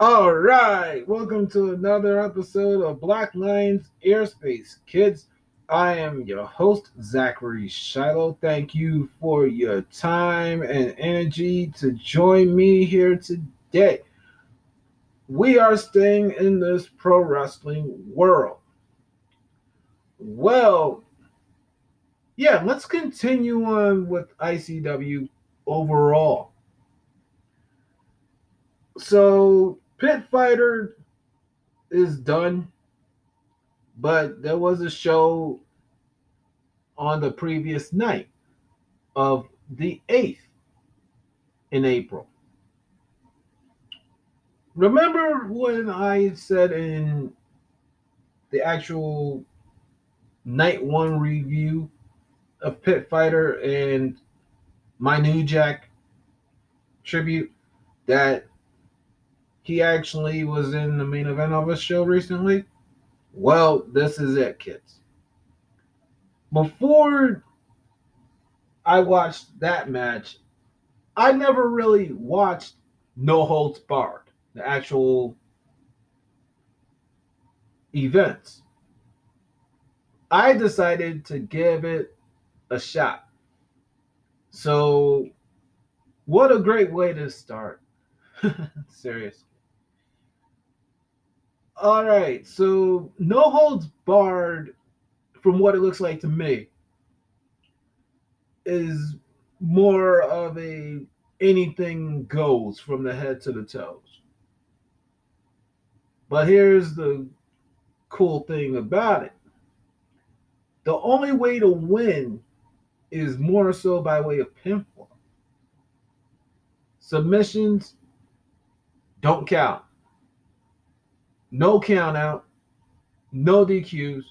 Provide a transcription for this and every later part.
All right, welcome to another episode of Black Lions Airspace. Kids, I am your host, Zachary Shiloh. Thank you for your time and energy to join me here today. We are staying in this pro wrestling world. Well, yeah, let's continue on with ICW overall. So, Pit Fighter is done, but there was a show on the previous night of the 8th in April. Remember when I said in the actual night one review of Pit Fighter and my New Jack tribute that he actually was in the main event of a show recently? Well, this is it, kids. Before I watched that match, I never really watched No Holds Barred, the actual events. I decided to give it a shot. So, what a great way to start. Seriously. All right, so no holds barred, from what it looks like to me, is more of a anything goes from the head to the toes. But here's the cool thing about it the only way to win is more so by way of pinfall. Submissions don't count. No count out, no DQs.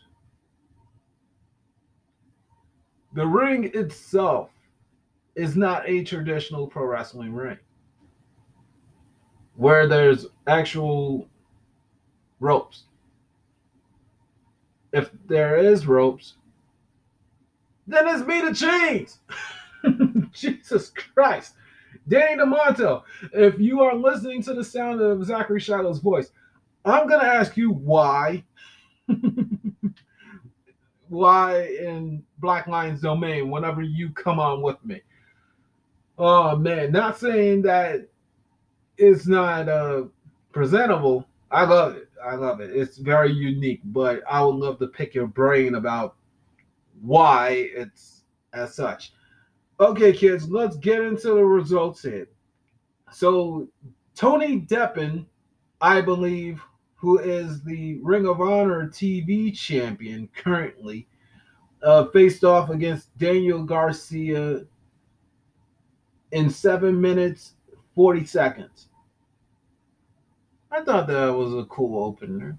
The ring itself is not a traditional pro wrestling ring where there's actual ropes. If there is ropes, then it's me to chains. Jesus Christ. Danny Demanto, if you are listening to the sound of Zachary Shiloh's voice, I'm going to ask you why. why in Black Lions domain whenever you come on with me. Oh man, not saying that it's not uh presentable. I love it. I love it. It's very unique, but I would love to pick your brain about why it's as such. Okay, kids, let's get into the results here. So, Tony Deppen, I believe, who is the Ring of Honor TV champion currently, uh, faced off against Daniel Garcia in seven minutes, 40 seconds. I thought that was a cool opener.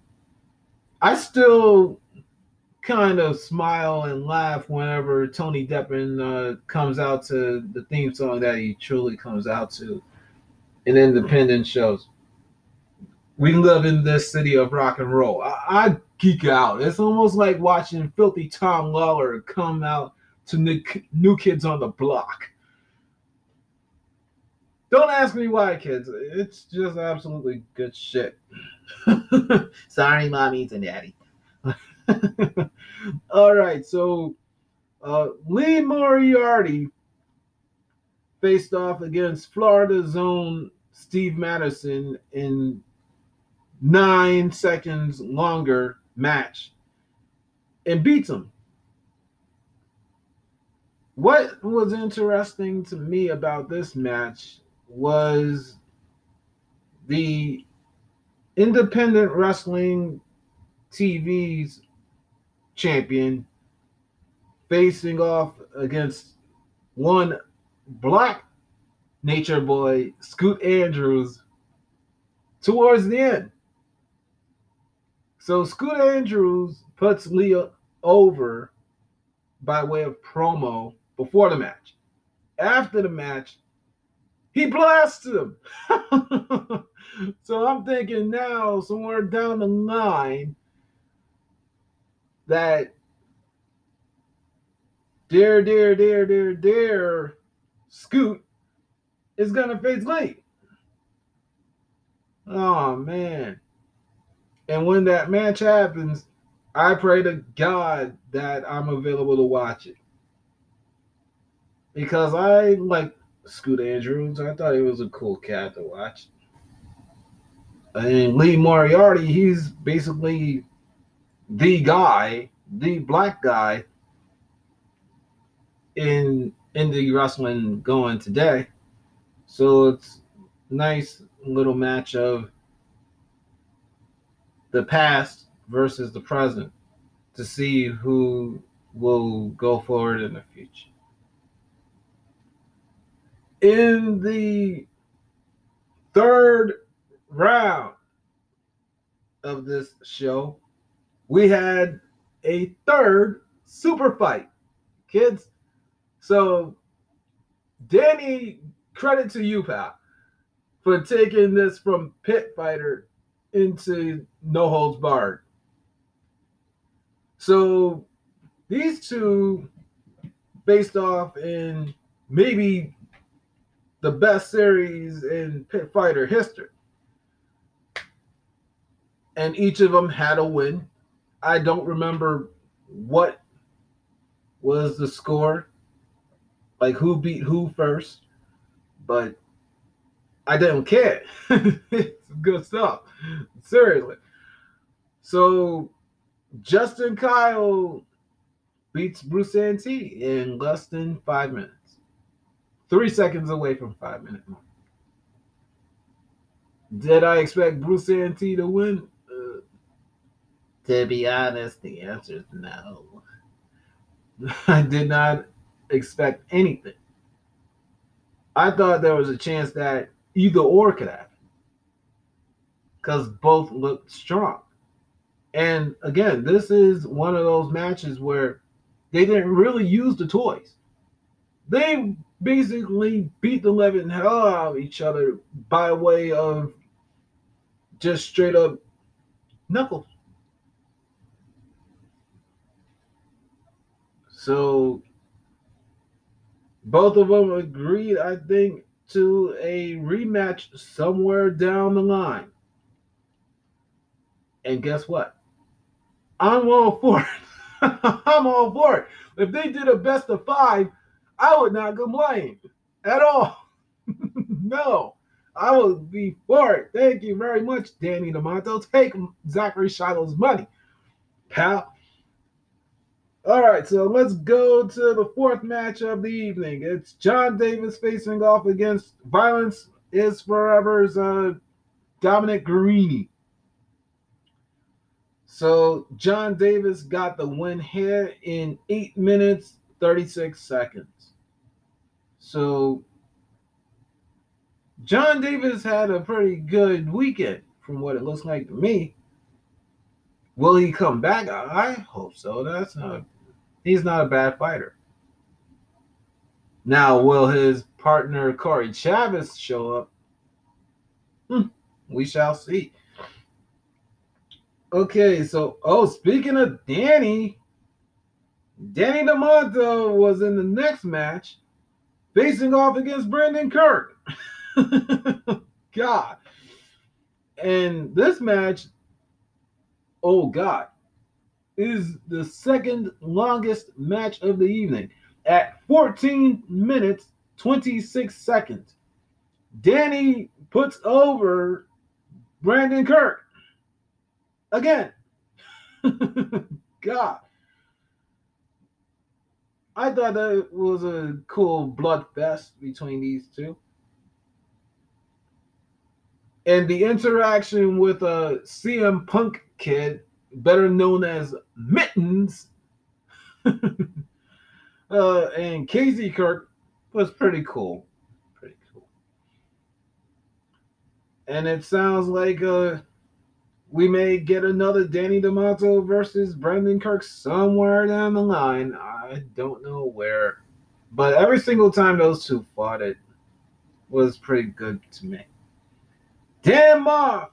I still kind of smile and laugh whenever Tony Deppen uh, comes out to the theme song that he truly comes out to in independent shows we live in this city of rock and roll. I, I, geek out. It's almost like watching filthy Tom Lawler come out to new, new Kids on the Block. Don't ask me why, kids. It's just absolutely good shit. Sorry, mommies and daddy. All right, so uh, Lee Moriarty faced off against Florida's own Steve Madison in nine seconds longer match and beats him. What was interesting to me about this match was the independent wrestling TV's champion facing off against one black nature boy, Scoot Andrews, towards the end. So Scoot Andrews puts Leah over by way of promo before the match. After the match, he blasts him. so I'm thinking now, somewhere down the line, that dear, dear, dear, dear, dear Scoot is gonna face Lee. Oh man. And when that match happens, I pray to God that I'm available to watch it. Because I like Scoot Andrews. I thought he was a cool cat to watch. And Lee Moriarty, he's basically the guy, the black guy in indie wrestling going today. So it's nice little match of the past versus the present to see who will go forward in the future. In the third round of this show, we had a third super fight, kids. So, Danny, credit to you, pal, for taking this from pit fighter into no holds barred. So, these two, based off in maybe the best series in pit fighter history. And each of them had a win. I don't remember what was the score, like who beat who first, but I didn't care. it's good stuff. Seriously. So Justin Kyle beats Bruce Santee in less than five minutes. Three seconds away from five minute mark. Did I expect Bruce Santee to win? Uh, to be honest, the answer is no. I did not expect anything. I thought there was a chance that either or could happen because both looked strong. And again, this is one of those matches where they didn't really use the toys. They basically beat the living hell out of each other by way of just straight up knuckles. So both of them agreed, I think, to a rematch somewhere down the line. And guess what? I'm all for it. I'm all for it. If they did a best of five, I would not complain at all. no, I would be for it. Thank you very much, Danny Demanto. Take Zachary Shiloh's money, pal. All right, so let's go to the fourth match of the evening. It's John Davis facing off against Violence is Forever's uh, Dominic Garrini. So John Davis got the win here in 8 minutes 36 seconds. So John Davis had a pretty good weekend from what it looks like to me. Will he come back? I hope so. That's not he's not a bad fighter. Now, will his partner Corey Chavez show up? Hmm, we shall see. Okay, so oh, speaking of Danny, Danny Demanto was in the next match facing off against Brandon Kirk. God. And this match, oh God, is the second longest match of the evening at 14 minutes 26 seconds. Danny puts over Brandon Kirk again. God. I thought that was a cool blood fest between these two. And the interaction with uh, a CM Punk kid, better known as Mittens, uh, and Casey Kirk was pretty cool. Pretty cool. And it sounds like uh, we may get another Danny Demanto versus Brandon Kirk somewhere down the line. I don't know where. But every single time those two fought, it was pretty good to me. Dan Maff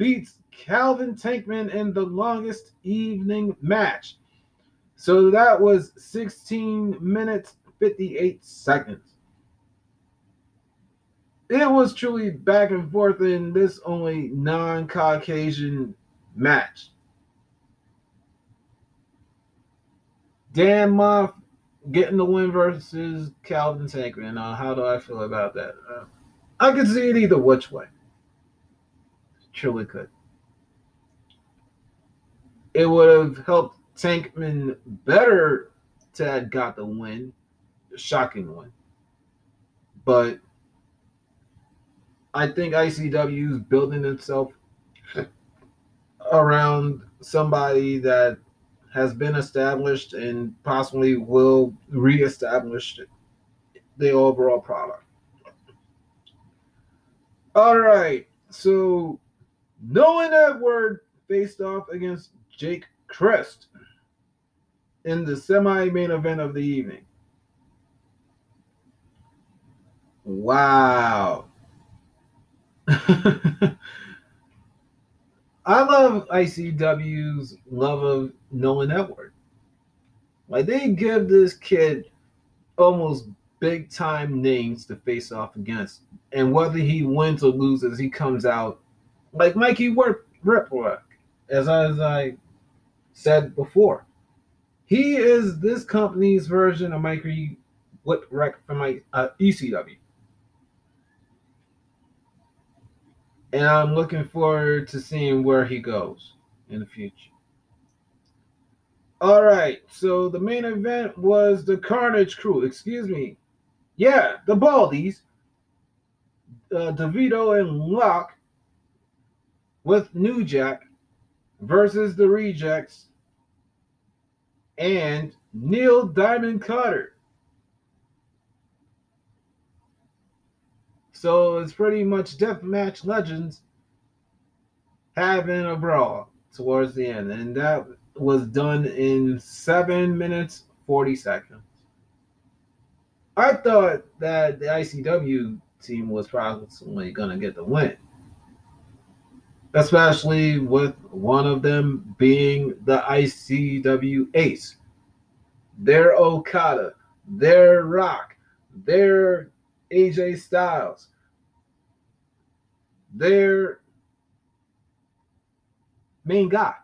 beats Calvin Tankman in the longest evening match. So that was 16 minutes 58 seconds. it was truly back and forth in this only non-Caucasian match. Dan Maff getting the win versus Calvin Tankman. Uh, how do I feel about that? Uh, I could see it either which way. Truly could. It would have helped Tankman better to have got the win, the shocking one. But I think ICW is building itself around somebody that has been established and possibly will reestablish the overall product. All right, so Noah Edward faced off against Jake Crist in the semi-main event of the evening. Wow. I love ICW's love of Noah Edward. Like they give this kid almost big time names to face off against, and whether he wins or loses, he comes out like Mikey Whipwreck, as I, as I said before. He is this company's version of Mikey Whipwreck from my uh, ECW. and I'm looking forward to seeing where he goes in the future. All right, so the main event was the Carnage Crew. Excuse me. Yeah, the Baldies, uh, DeVito and Loc with New Jack versus the Rejects and Neil Diamond Cutter. So it's pretty much deathmatch legends having a brawl towards the end, and that was done in seven minutes forty seconds. I thought that the ICW team was probably going to get the win, especially with one of them being the ICW ace. Their Okada, their Rock, their AJ Styles. Their main guy.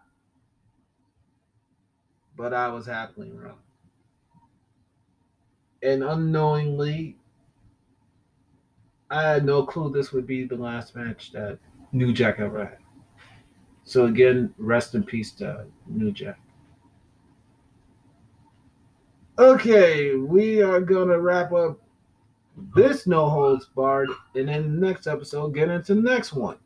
But I was happily wrong. And unknowingly, I had no clue this would be the last match that New Jack ever had. So again, rest in peace to New Jack. Okay, we are gonna wrap up this no holds barred, and then the next episode, get into the next one.